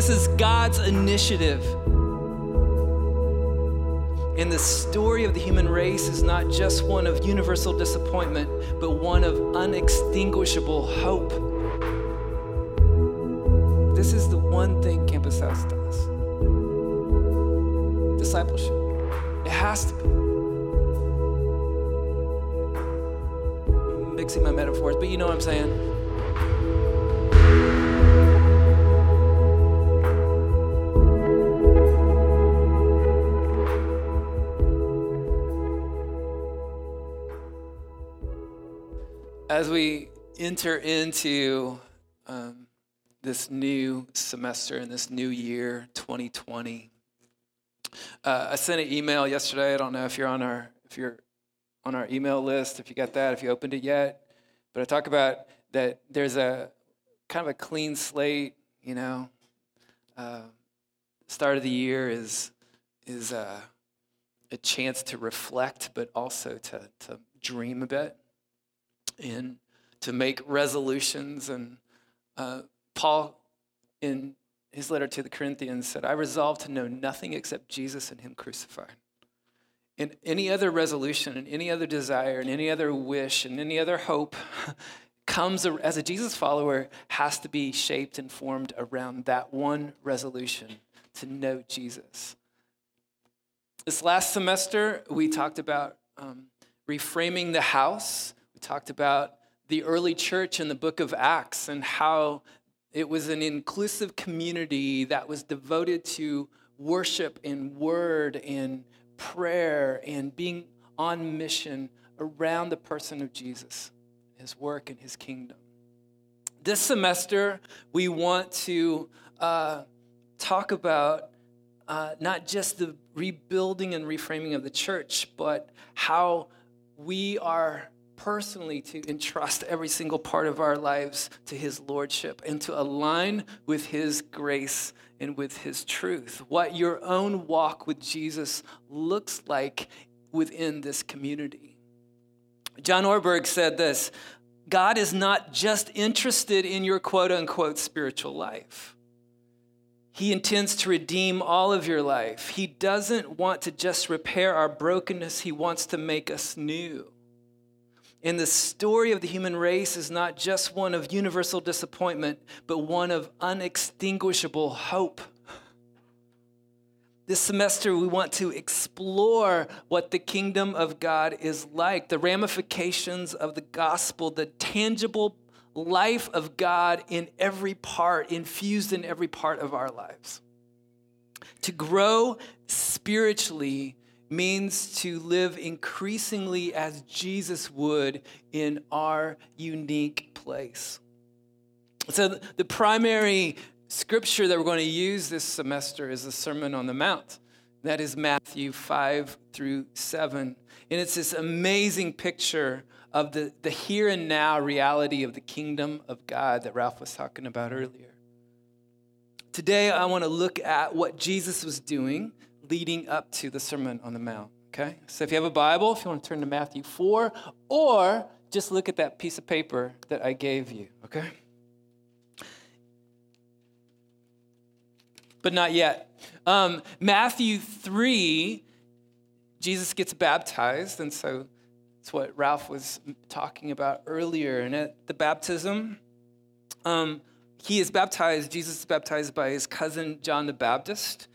this is God's initiative. And the story of the human race is not just one of universal disappointment, but one of unextinguishable hope. This is the one thing Campus House does discipleship. It has to be. I'm mixing my metaphors, but you know what I'm saying. As we enter into um, this new semester and this new year, 2020, uh, I sent an email yesterday. I don't know if you're on our if you're on our email list, if you got that, if you opened it yet. But I talk about that there's a kind of a clean slate. You know, uh, start of the year is is uh, a chance to reflect, but also to to dream a bit and to make resolutions. And uh, Paul, in his letter to the Corinthians, said, I resolve to know nothing except Jesus and Him crucified. And any other resolution, and any other desire, and any other wish, and any other hope comes as a Jesus follower has to be shaped and formed around that one resolution to know Jesus. This last semester, we talked about um, reframing the house talked about the early church in the book of Acts and how it was an inclusive community that was devoted to worship and word and prayer and being on mission around the person of Jesus, his work and his kingdom. This semester, we want to uh, talk about uh, not just the rebuilding and reframing of the church, but how we are personally to entrust every single part of our lives to His Lordship and to align with His grace and with His truth. What your own walk with Jesus looks like within this community. John Ortberg said this God is not just interested in your quote unquote spiritual life. He intends to redeem all of your life. He doesn't want to just repair our brokenness, He wants to make us new. And the story of the human race is not just one of universal disappointment, but one of unextinguishable hope. This semester, we want to explore what the kingdom of God is like, the ramifications of the gospel, the tangible life of God in every part, infused in every part of our lives. To grow spiritually means to live increasingly as Jesus would in our unique place. So, the primary scripture that we're going to use this semester is the Sermon on the Mount. That is Matthew 5 through 7. And it's this amazing picture of the, the here and now reality of the kingdom of God that Ralph was talking about earlier. Today, I want to look at what Jesus was doing leading up to the Sermon on the Mount. Okay? So if you have a Bible, if you want to turn to Matthew 4, or just look at that piece of paper that I gave you. Okay? But not yet. Um, Matthew 3, Jesus gets baptized, and so it's what Ralph was talking about earlier. And at the baptism, um, he is baptized, Jesus is baptized by his cousin John the Baptist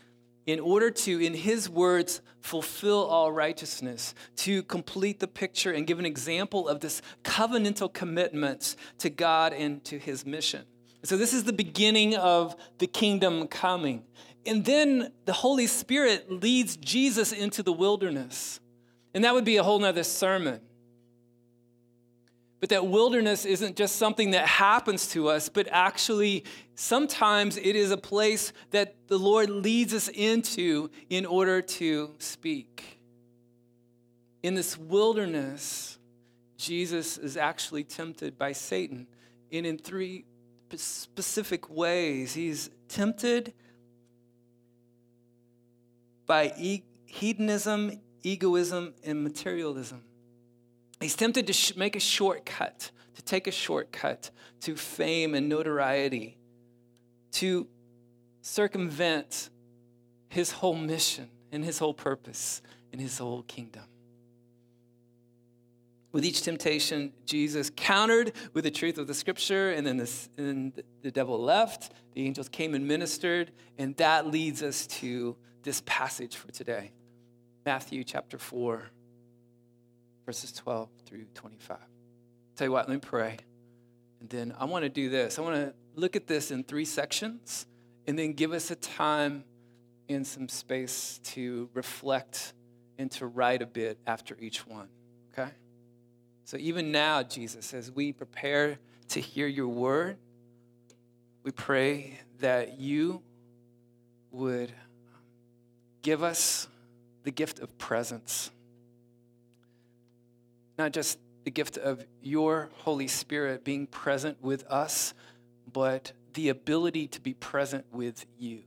in order to, in his words, fulfill all righteousness, to complete the picture and give an example of this covenantal commitment to God and to his mission. So, this is the beginning of the kingdom coming. And then the Holy Spirit leads Jesus into the wilderness. And that would be a whole nother sermon. But that wilderness isn't just something that happens to us, but actually, sometimes it is a place that the Lord leads us into in order to speak. In this wilderness, Jesus is actually tempted by Satan and in three specific ways. He's tempted by e- hedonism, egoism, and materialism. He's tempted to sh- make a shortcut, to take a shortcut to fame and notoriety, to circumvent his whole mission and his whole purpose and his whole kingdom. With each temptation, Jesus countered with the truth of the scripture, and then the, and the devil left. The angels came and ministered, and that leads us to this passage for today Matthew chapter 4, verses 12 through 25. Tell you what, let me pray. And then I want to do this. I want to look at this in three sections and then give us a time and some space to reflect and to write a bit after each one. Okay? So even now, Jesus, as we prepare to hear your word, we pray that you would give us the gift of presence. Not just the gift of your Holy Spirit being present with us, but the ability to be present with you.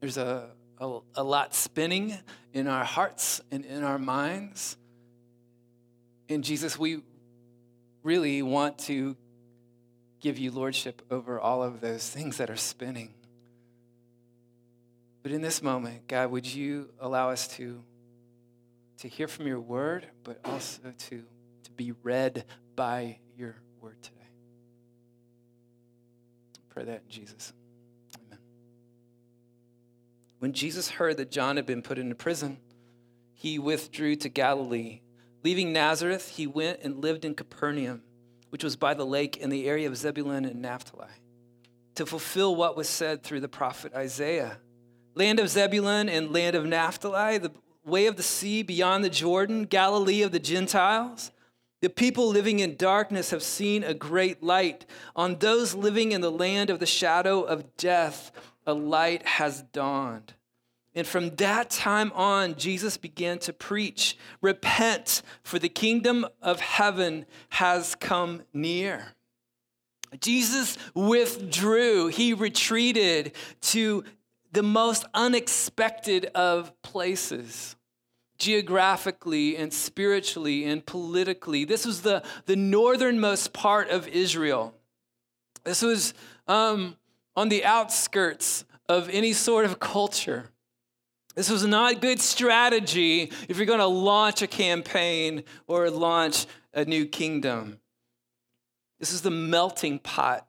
There's a, a, a, lot spinning in our hearts and in our minds. And Jesus, we really want to give you lordship over all of those things that are spinning. But in this moment, God, would you allow us to to hear from your word, but also to, to be read by your word today. Pray that in Jesus. Amen. When Jesus heard that John had been put into prison, he withdrew to Galilee. Leaving Nazareth, he went and lived in Capernaum, which was by the lake in the area of Zebulun and Naphtali, to fulfill what was said through the prophet Isaiah. Land of Zebulun and land of Naphtali, the way of the sea beyond the Jordan, Galilee of the Gentiles. The people living in darkness have seen a great light. On those living in the land of the shadow of death, a light has dawned. And from that time on, Jesus began to preach Repent, for the kingdom of heaven has come near. Jesus withdrew, he retreated to the most unexpected of places geographically and spiritually and politically. This was the, the northernmost part of Israel. This was um, on the outskirts of any sort of culture. This was not a good strategy if you're going to launch a campaign or launch a new kingdom. This is the melting pot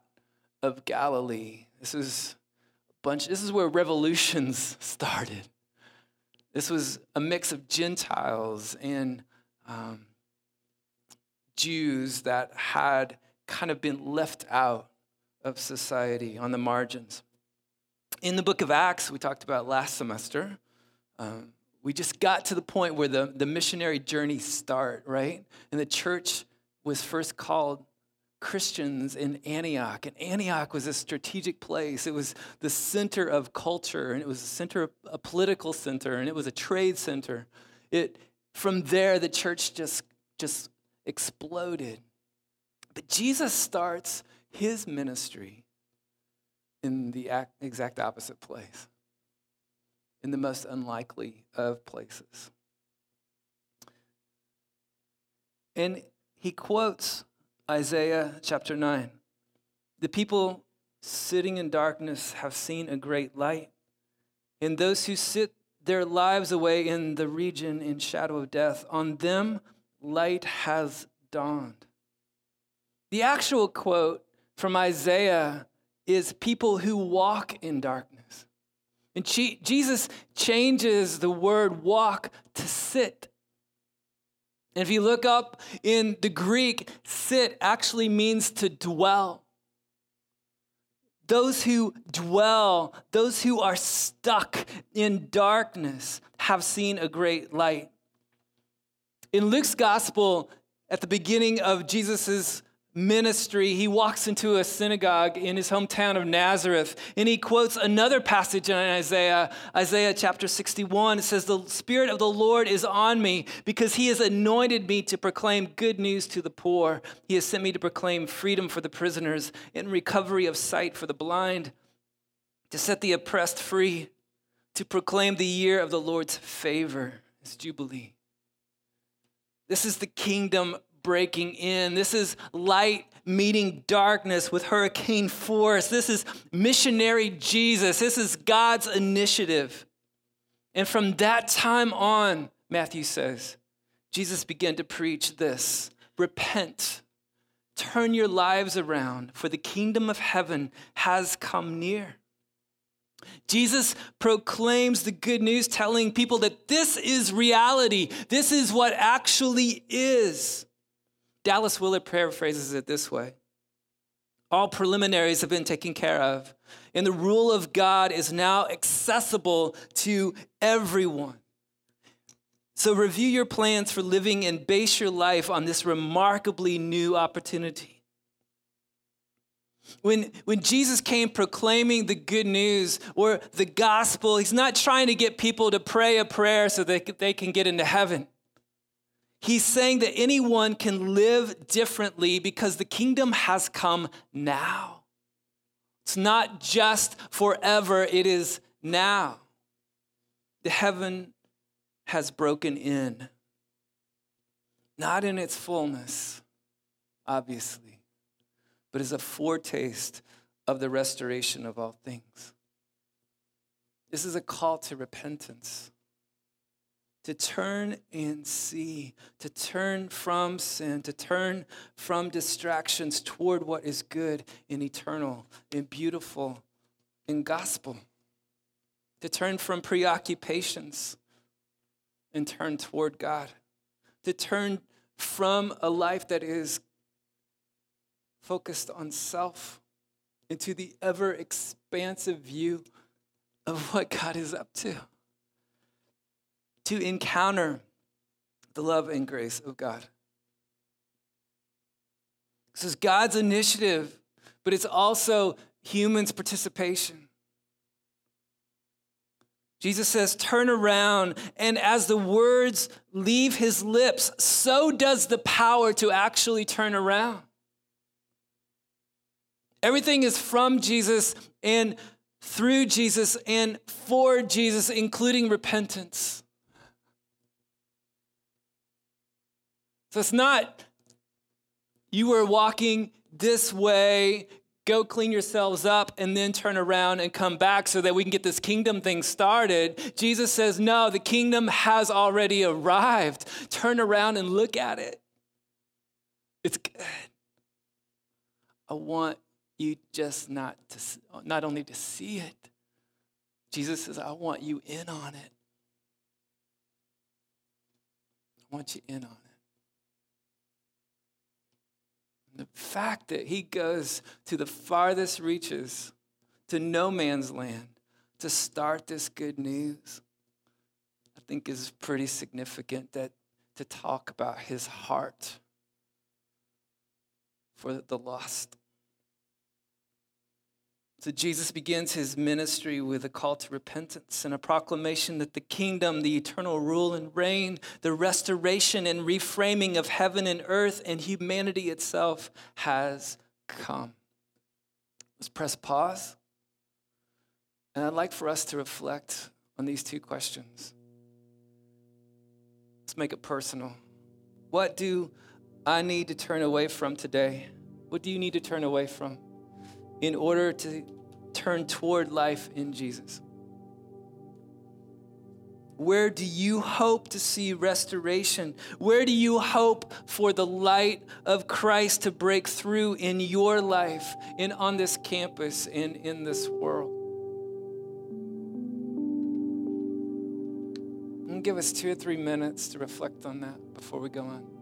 of Galilee. This is bunch, this is where revolutions started. This was a mix of Gentiles and um, Jews that had kind of been left out of society on the margins. In the book of Acts, we talked about last semester, um, we just got to the point where the, the missionary journey start, right? And the church was first called Christians in Antioch. And Antioch was a strategic place. It was the center of culture, and it was a center, of, a political center, and it was a trade center. It, from there, the church just, just exploded. But Jesus starts his ministry in the exact opposite place, in the most unlikely of places. And he quotes Isaiah chapter 9. The people sitting in darkness have seen a great light, and those who sit their lives away in the region in shadow of death, on them light has dawned. The actual quote from Isaiah is people who walk in darkness. And Jesus changes the word walk to sit and if you look up in the Greek, sit actually means to dwell. Those who dwell, those who are stuck in darkness, have seen a great light. In Luke's gospel, at the beginning of Jesus' ministry, he walks into a synagogue in his hometown of Nazareth and he quotes another passage in Isaiah, Isaiah chapter 61. It says, The Spirit of the Lord is on me because he has anointed me to proclaim good news to the poor. He has sent me to proclaim freedom for the prisoners and recovery of sight for the blind, to set the oppressed free, to proclaim the year of the Lord's favor, his Jubilee. This is the kingdom breaking in. This is light meeting darkness with hurricane force. This is missionary Jesus. This is God's initiative. And from that time on, Matthew says, Jesus began to preach this repent, turn your lives around, for the kingdom of heaven has come near. Jesus proclaims the good news, telling people that this is reality. This is what actually is. Dallas Willard paraphrases it this way All preliminaries have been taken care of, and the rule of God is now accessible to everyone. So review your plans for living and base your life on this remarkably new opportunity. When, when Jesus came proclaiming the good news or the gospel, he's not trying to get people to pray a prayer so that they can get into heaven. He's saying that anyone can live differently because the kingdom has come now. It's not just forever, it is now. The heaven has broken in, not in its fullness, obviously but as a foretaste of the restoration of all things. This is a call to repentance, to turn and see, to turn from sin, to turn from distractions toward what is good and eternal and beautiful and gospel, to turn from preoccupations and turn toward God, to turn from a life that is focused on self into the ever expansive view of what God is up to. To encounter the love and grace of God. This is God's initiative, but it's also humans' participation. Jesus says, Turn around. And as the words leave his lips, so does the power to actually turn around. Everything is from Jesus and through Jesus and for Jesus, including repentance. So it's not you were walking this way, go clean yourselves up, and then turn around and come back so that we can get this kingdom thing started. Jesus says, No, the kingdom has already arrived. Turn around and look at it. It's good. I want you just not to not only to see it. Jesus says, I want you in on it. I want you in on it. The fact that he goes to the farthest reaches, to no man's land, to start this good news, I think is pretty significant that to talk about his heart for the lost. So Jesus begins his ministry with a call to repentance and a proclamation that the kingdom, the eternal rule and reign, the restoration and reframing of heaven and earth and humanity itself has come. Let's press pause. And I'd like for us to reflect on these two questions. Let's make it personal. What do I need to turn away from today? What do you need to turn away from? In order to turn toward life in Jesus? Where do you hope to see restoration? Where do you hope for the light of Christ to break through in your life and on this campus and in this world? And give us two or three minutes to reflect on that before we go on.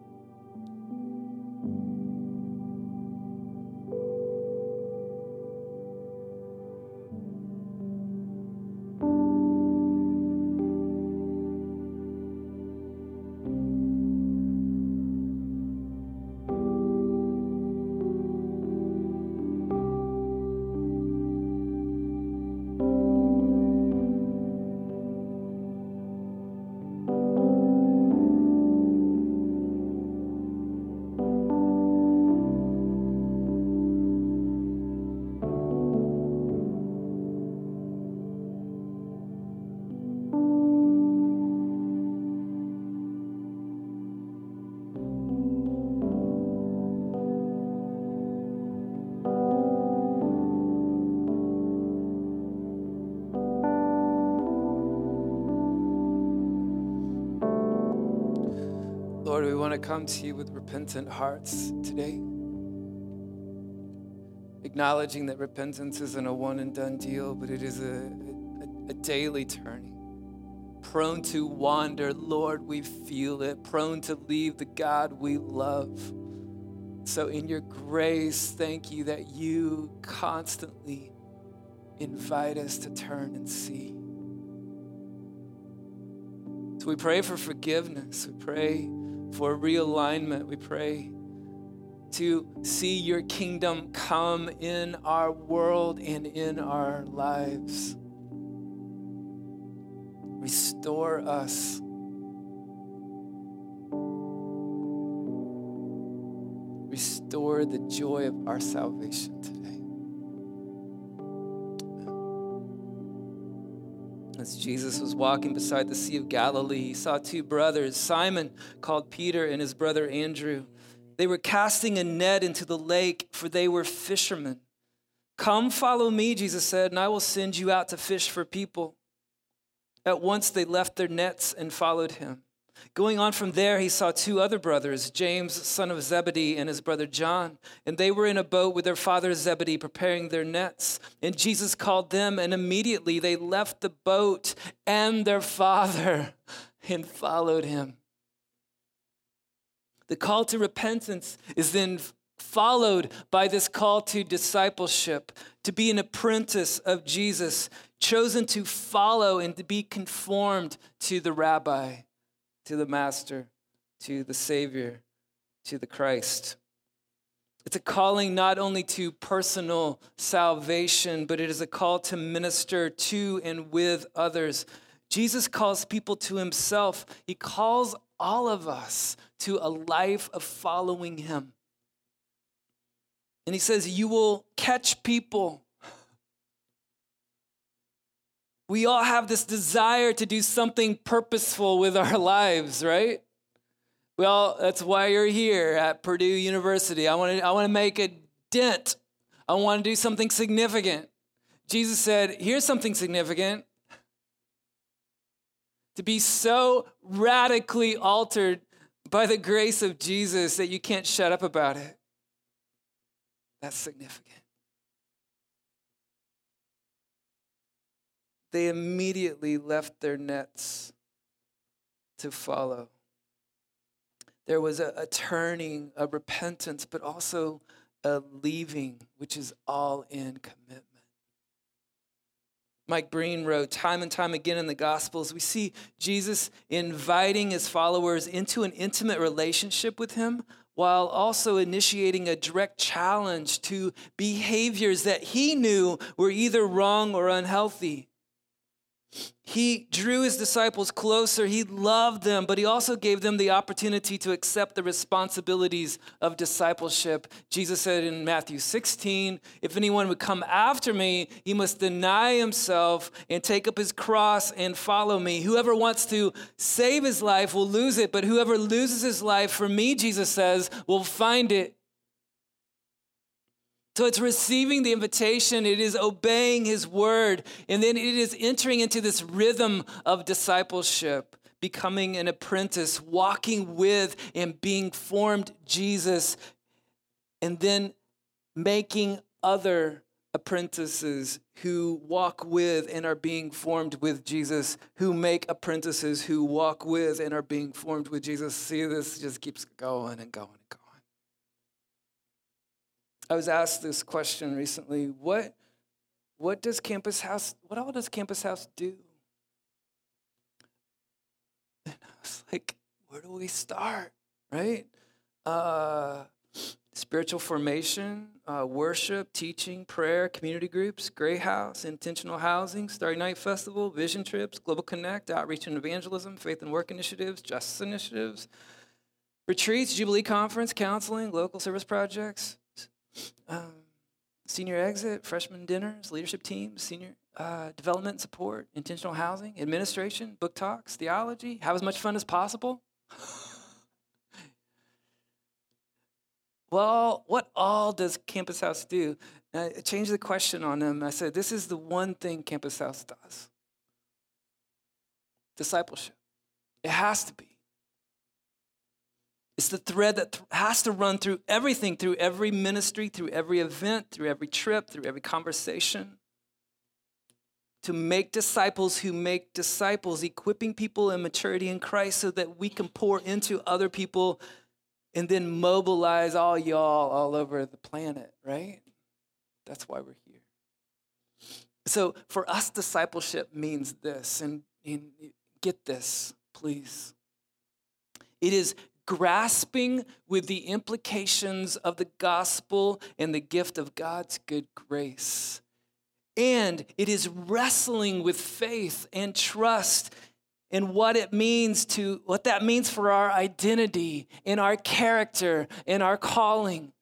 Come to you with repentant hearts today. Acknowledging that repentance isn't a one and done deal, but it is a, a, a daily turning. Prone to wander, Lord, we feel it. Prone to leave the God we love. So, in your grace, thank you that you constantly invite us to turn and see. So, we pray for forgiveness. We pray for realignment. We pray to see your kingdom come in our world and in our lives. Restore us. Restore the joy of our salvation As Jesus was walking beside the Sea of Galilee, he saw two brothers, Simon, called Peter, and his brother Andrew. They were casting a net into the lake, for they were fishermen. Come, follow me, Jesus said, and I will send you out to fish for people. At once they left their nets and followed him. Going on from there, he saw two other brothers, James, son of Zebedee, and his brother John. And they were in a boat with their father Zebedee, preparing their nets. And Jesus called them, and immediately they left the boat and their father and followed him. The call to repentance is then followed by this call to discipleship, to be an apprentice of Jesus, chosen to follow and to be conformed to the rabbi, to the master, to the Savior, to the Christ. It's a calling not only to personal salvation, but it is a call to minister to and with others. Jesus calls people to himself. He calls all of us to a life of following him. And he says, You will catch people. We all have this desire to do something purposeful with our lives, right? Well, that's why you're here at Purdue University. I want to I want to make a dent. I want to do something significant. Jesus said, "Here's something significant to be so radically altered by the grace of Jesus that you can't shut up about it. That's significant. They immediately left their nets to follow. There was a, a turning, a repentance, but also a leaving, which is all in commitment. Mike Breen wrote, time and time again in the Gospels, we see Jesus inviting his followers into an intimate relationship with him while also initiating a direct challenge to behaviors that he knew were either wrong or unhealthy. He drew his disciples closer. He loved them, but he also gave them the opportunity to accept the responsibilities of discipleship. Jesus said in Matthew 16, If anyone would come after me, he must deny himself and take up his cross and follow me. Whoever wants to save his life will lose it, but whoever loses his life for me, Jesus says, will find it. So it's receiving the invitation, it is obeying his word, and then it is entering into this rhythm of discipleship, becoming an apprentice, walking with and being formed Jesus, and then making other apprentices who walk with and are being formed with Jesus, who make apprentices who walk with and are being formed with Jesus. See, this just keeps going and going. I was asked this question recently what, what does Campus House, what all does Campus House do? And I was like, where do we start, right? Uh, spiritual formation, uh, worship, teaching, prayer, community groups, Gray House, intentional housing, Starry Night Festival, vision trips, Global Connect, outreach and evangelism, faith and work initiatives, justice initiatives, retreats, Jubilee Conference, counseling, local service projects, um, senior exit, freshman dinners, leadership teams, senior uh, development support, intentional housing, administration, book talks, theology, have as much fun as possible. well, what all does Campus House do? I changed the question on them. I said, this is the one thing Campus House does discipleship. It has to be. It's the thread that th- has to run through everything, through every ministry, through every event, through every trip, through every conversation. To make disciples who make disciples, equipping people in maturity in Christ so that we can pour into other people and then mobilize all y'all all over the planet, right? That's why we're here. So for us, discipleship means this, and, and get this, please. It is grasping with the implications of the gospel and the gift of God's good grace. And it is wrestling with faith and trust and what it means to what that means for our identity and our character and our calling.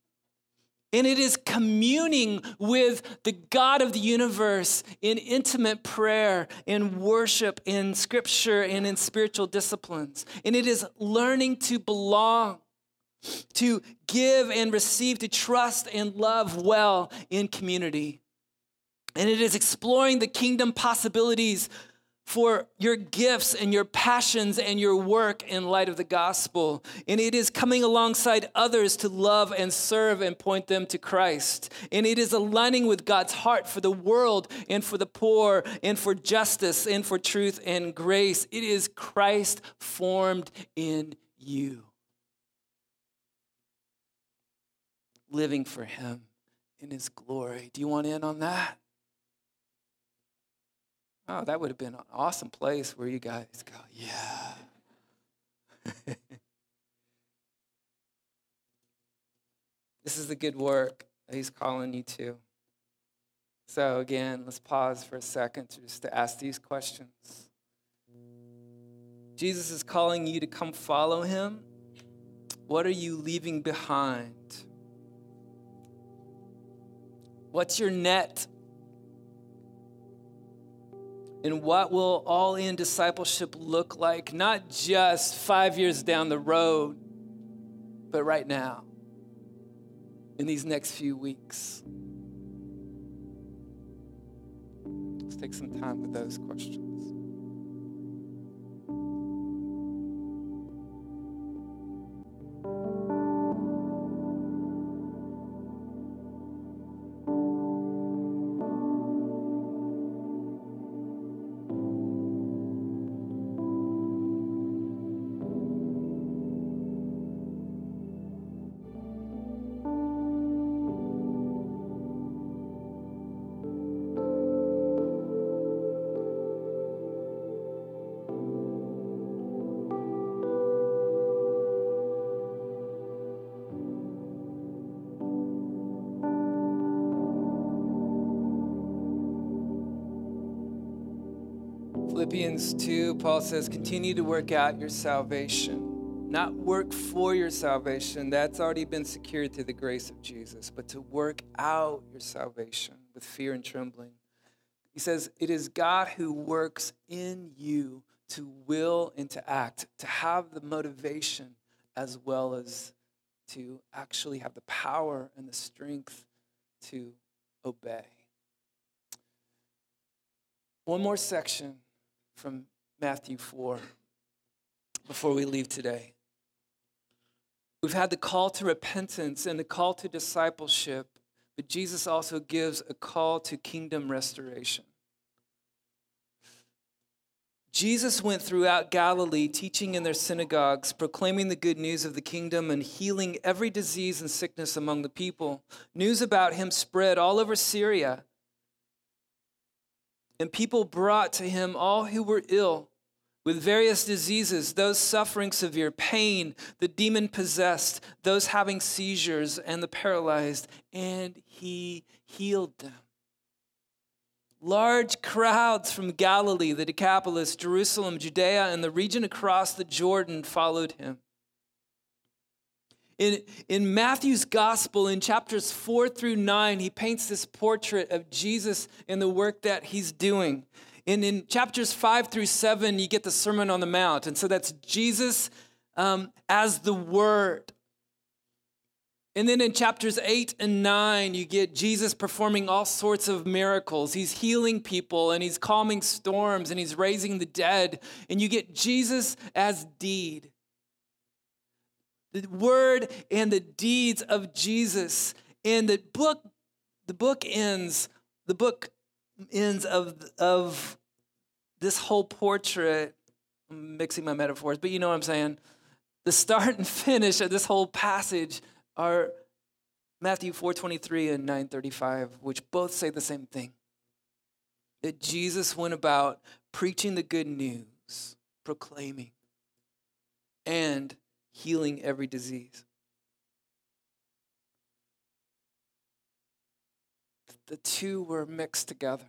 And it is communing with the God of the universe in intimate prayer, in worship, in scripture, and in spiritual disciplines. And it is learning to belong, to give and receive, to trust and love well in community. And it is exploring the kingdom possibilities for your gifts and your passions and your work in light of the gospel. And it is coming alongside others to love and serve and point them to Christ. And it is aligning with God's heart for the world and for the poor and for justice and for truth and grace. It is Christ formed in you. Living for Him in His glory. Do you want in on that? Oh, that would have been an awesome place where you guys go, yeah. this is the good work that he's calling you to. So, again, let's pause for a second just to ask these questions. Jesus is calling you to come follow him. What are you leaving behind? What's your net and what will all in discipleship look like, not just five years down the road, but right now, in these next few weeks? Let's take some time with those questions. Philippians 2, Paul says, continue to work out your salvation. Not work for your salvation, that's already been secured through the grace of Jesus, but to work out your salvation with fear and trembling. He says, It is God who works in you to will and to act, to have the motivation as well as to actually have the power and the strength to obey. One more section from Matthew 4 before we leave today. We've had the call to repentance and the call to discipleship, but Jesus also gives a call to kingdom restoration. Jesus went throughout Galilee, teaching in their synagogues, proclaiming the good news of the kingdom, and healing every disease and sickness among the people. News about him spread all over Syria and people brought to him all who were ill with various diseases, those suffering severe pain, the demon possessed, those having seizures, and the paralyzed, and he healed them. Large crowds from Galilee, the Decapolis, Jerusalem, Judea, and the region across the Jordan followed him. In, in Matthew's gospel, in chapters four through nine, he paints this portrait of Jesus and the work that he's doing. And in chapters five through seven, you get the Sermon on the Mount. And so that's Jesus um, as the Word. And then in chapters eight and nine, you get Jesus performing all sorts of miracles. He's healing people and he's calming storms and he's raising the dead. And you get Jesus as deed. The word and the deeds of Jesus. And the book, the book ends, the book ends of, of this whole portrait. I'm mixing my metaphors, but you know what I'm saying. The start and finish of this whole passage are Matthew 4:23 and 9:35, which both say the same thing. That Jesus went about preaching the good news, proclaiming, and healing every disease. The two were mixed together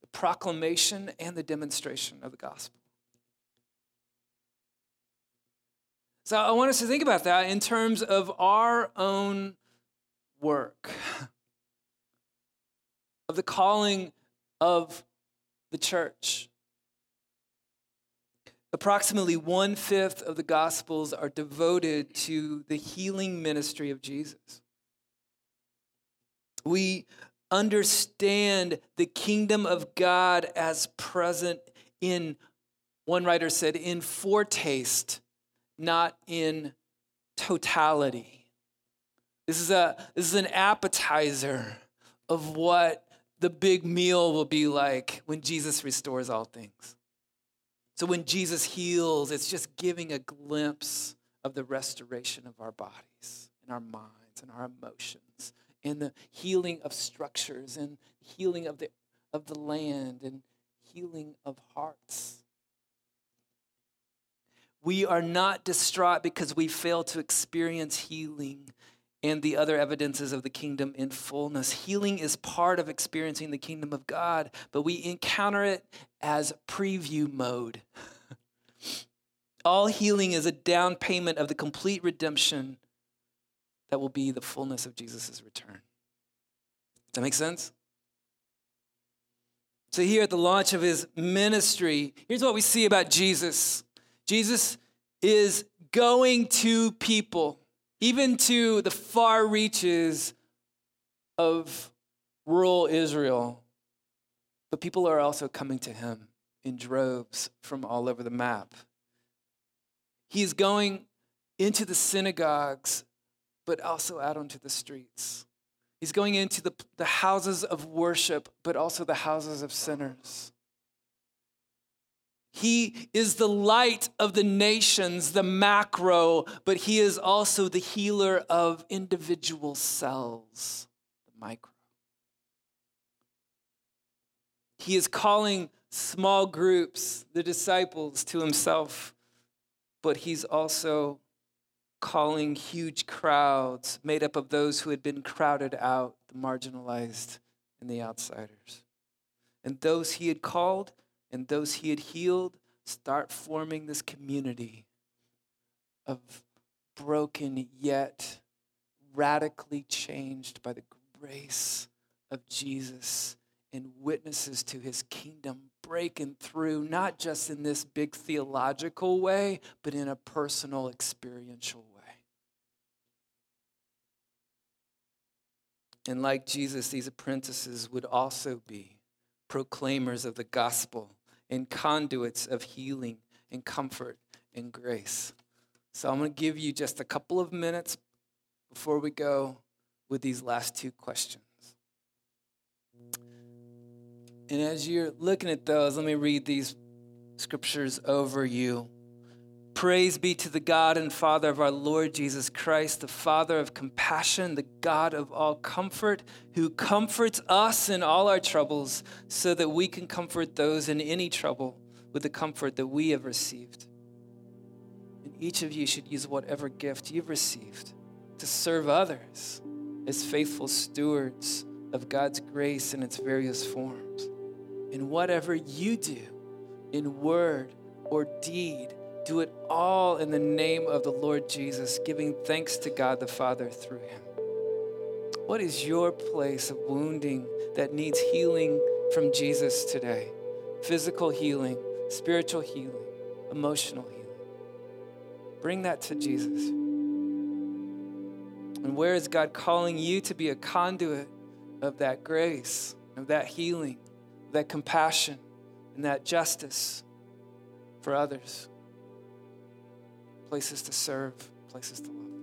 the proclamation and the demonstration of the gospel. So I want us to think about that in terms of our own work, of the calling of the church. Approximately one fifth of the Gospels are devoted to the healing ministry of Jesus. We understand the kingdom of God as present in, one writer said, in foretaste, not in totality. This is, a, this is an appetizer of what the big meal will be like when Jesus restores all things. So when Jesus heals, it's just giving a glimpse of the restoration of our bodies and our minds and our emotions and the healing of structures and healing of the, of the land and healing of hearts. We are not distraught because we fail to experience healing and the other evidences of the kingdom in fullness. Healing is part of experiencing the kingdom of God, but we encounter it as preview mode. All healing is a down payment of the complete redemption that will be the fullness of Jesus' return. Does that make sense? So, here at the launch of his ministry, here's what we see about Jesus Jesus is going to people even to the far reaches of rural Israel. But people are also coming to him in droves from all over the map. He is going into the synagogues, but also out onto the streets. He's going into the, the houses of worship, but also the houses of sinners. He is the light of the nations, the macro, but he is also the healer of individual cells, the micro. He is calling small groups, the disciples, to himself, but he's also calling huge crowds made up of those who had been crowded out, the marginalized, and the outsiders. And those he had called, and those he had healed start forming this community of broken yet radically changed by the grace of Jesus and witnesses to his kingdom breaking through, not just in this big theological way, but in a personal, experiential way. And like Jesus, these apprentices would also be proclaimers of the gospel and conduits of healing and comfort and grace. So I'm going to give you just a couple of minutes before we go with these last two questions. And as you're looking at those, let me read these scriptures over you. Praise be to the God and Father of our Lord Jesus Christ, the Father of compassion, the God of all comfort, who comforts us in all our troubles, so that we can comfort those in any trouble with the comfort that we have received. And each of you should use whatever gift you've received to serve others as faithful stewards of God's grace in its various forms. In whatever you do, in word or deed, do it all in the name of the Lord Jesus, giving thanks to God the Father through him. What is your place of wounding that needs healing from Jesus today? Physical healing, spiritual healing, emotional healing. Bring that to Jesus. And where is God calling you to be a conduit of that grace, of that healing, that compassion, and that justice for others? Places to serve, places to love.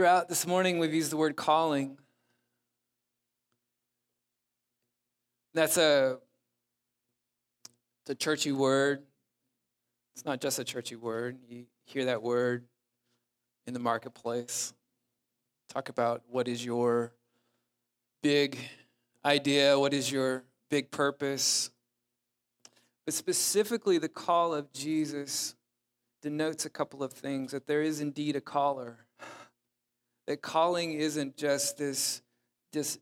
Throughout this morning, we've used the word calling. That's a, it's a churchy word. It's not just a churchy word. You hear that word in the marketplace. Talk about what is your big idea, what is your big purpose. But specifically, the call of Jesus denotes a couple of things that there is indeed a caller that calling isn't just this, this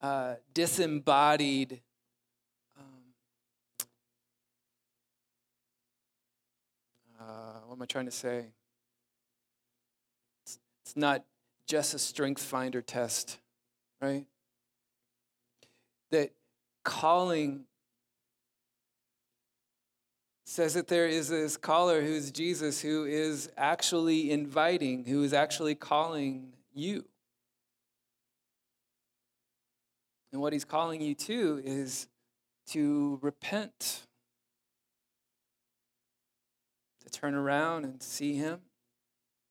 uh, disembodied um, uh, what am I trying to say? It's, it's not just a strength finder test, right? That calling says that there is this caller who is Jesus who is actually inviting, who is actually calling you. And what he's calling you to is to repent, to turn around and see him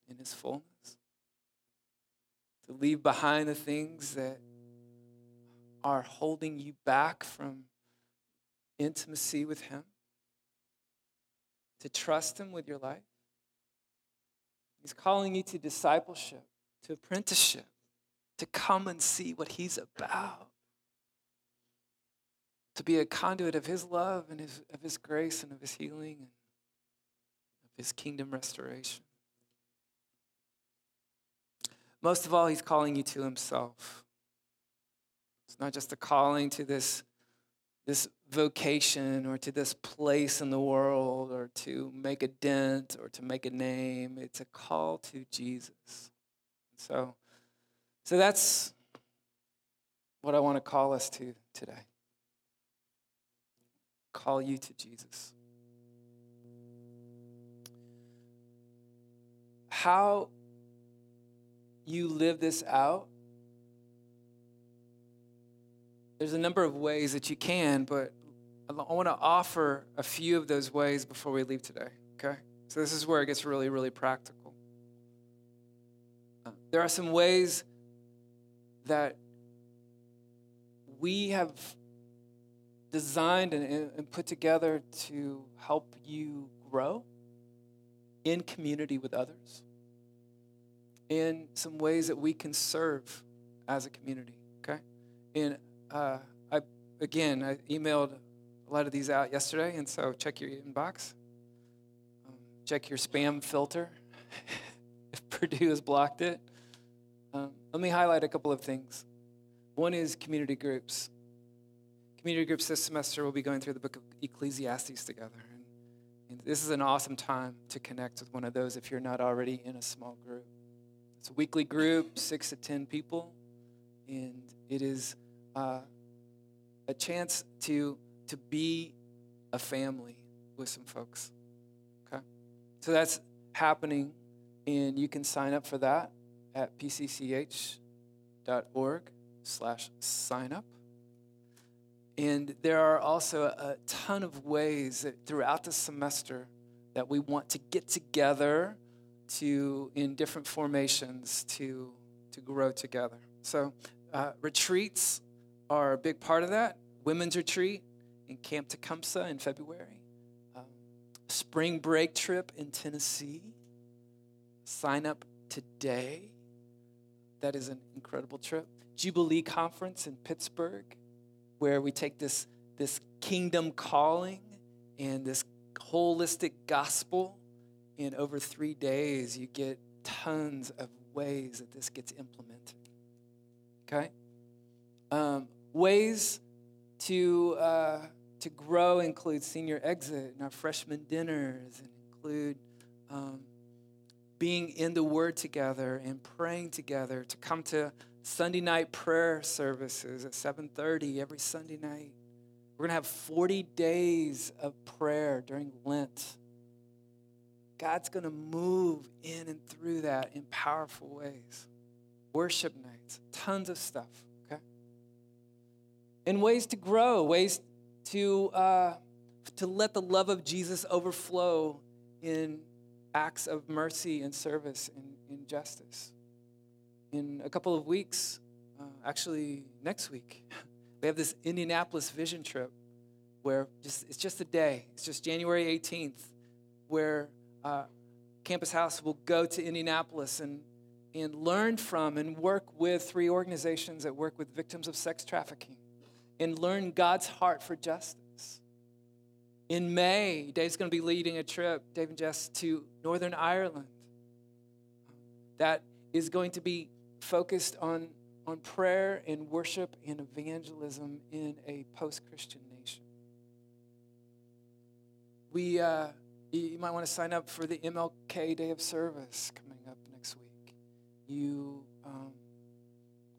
in his fullness, to leave behind the things that are holding you back from intimacy with him, to trust him with your life. He's calling you to discipleship to apprenticeship, to come and see what He's about, to be a conduit of His love and his, of His grace and of His healing and of His kingdom restoration. Most of all, He's calling you to Himself. It's not just a calling to this, this vocation or to this place in the world or to make a dent or to make a name. It's a call to Jesus. So, so that's what I want to call us to today. Call you to Jesus. How you live this out, there's a number of ways that you can, but I want to offer a few of those ways before we leave today, okay? So this is where it gets really, really practical. There are some ways that we have designed and, and, put together to help you grow in community with others, in some ways that we can serve as a community. Okay, and uh, I again I emailed a lot of these out yesterday, and so check your inbox, um, check your spam filter if Purdue has blocked it. Um, let me highlight a couple of things. One is community groups. Community groups this semester will be going through the book of Ecclesiastes together. And, and this is an awesome time to connect with one of those if you're not already in a small group. It's a weekly group, six to 10 people, and it is uh, a chance to, to be a family with some folks. Okay? So that's happening, and you can sign up for that at pcch.org slash sign up. And there are also a ton of ways throughout the semester that we want to get together to in different formations to to grow together. So uh, retreats are a big part of that. Women's retreat in Camp Tecumseh in February. Um, spring break trip in Tennessee. Sign up today that is an incredible trip. Jubilee Conference in Pittsburgh, where we take this, this kingdom calling and this holistic gospel. In over three days, you get tons of ways that this gets implemented. Okay? Um, ways to, uh, to grow include senior exit and our freshman dinners, and include um, being in the Word together and praying together, to come to Sunday night prayer services at 7:30 every Sunday night. We're going to have 40 days of prayer during Lent. God's going to move in and through that in powerful ways. Worship nights, tons of stuff, okay? And ways to grow, ways to, uh, to let the love of Jesus overflow in acts of mercy and service and, and justice. In a couple of weeks, uh, actually next week, we have this Indianapolis vision trip where just, it's just a day. It's just January 18th, where uh, Campus House will go to Indianapolis and, and learn from and work with three organizations that work with victims of sex trafficking and learn God's heart for justice. In May, Dave's going to be leading a trip, Dave and Jess, to Northern Ireland. That is going to be focused on, on prayer and worship and evangelism in a post Christian nation. We, uh, you might want to sign up for the MLK Day of Service coming up next week. You, um,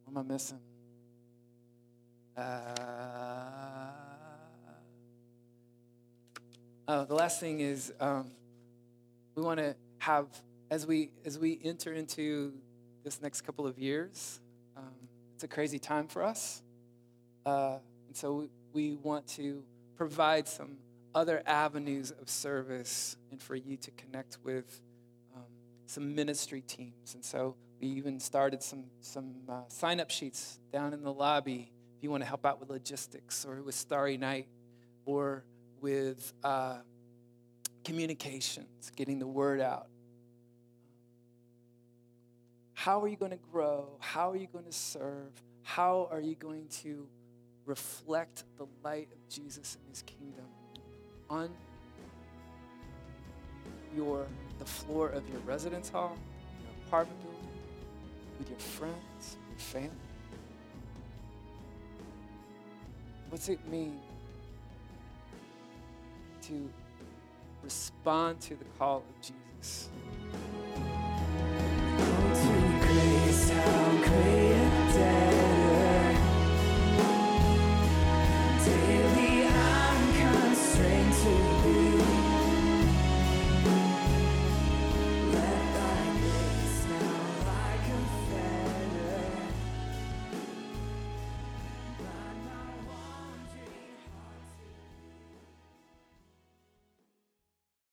what am I missing? Uh, uh, the last thing is um, we want to have as we as we enter into this next couple of years. Um, it's a crazy time for us, uh, and so we, we want to provide some other avenues of service and for you to connect with um, some ministry teams. And so we even started some some uh, sign up sheets down in the lobby if you want to help out with logistics or with Starry Night or with uh, communications, getting the word out. How are you going to grow? How are you going to serve? How are you going to reflect the light of Jesus and his kingdom on your the floor of your residence hall, your apartment building, with your friends, your family? What's it mean respond to the call of Jesus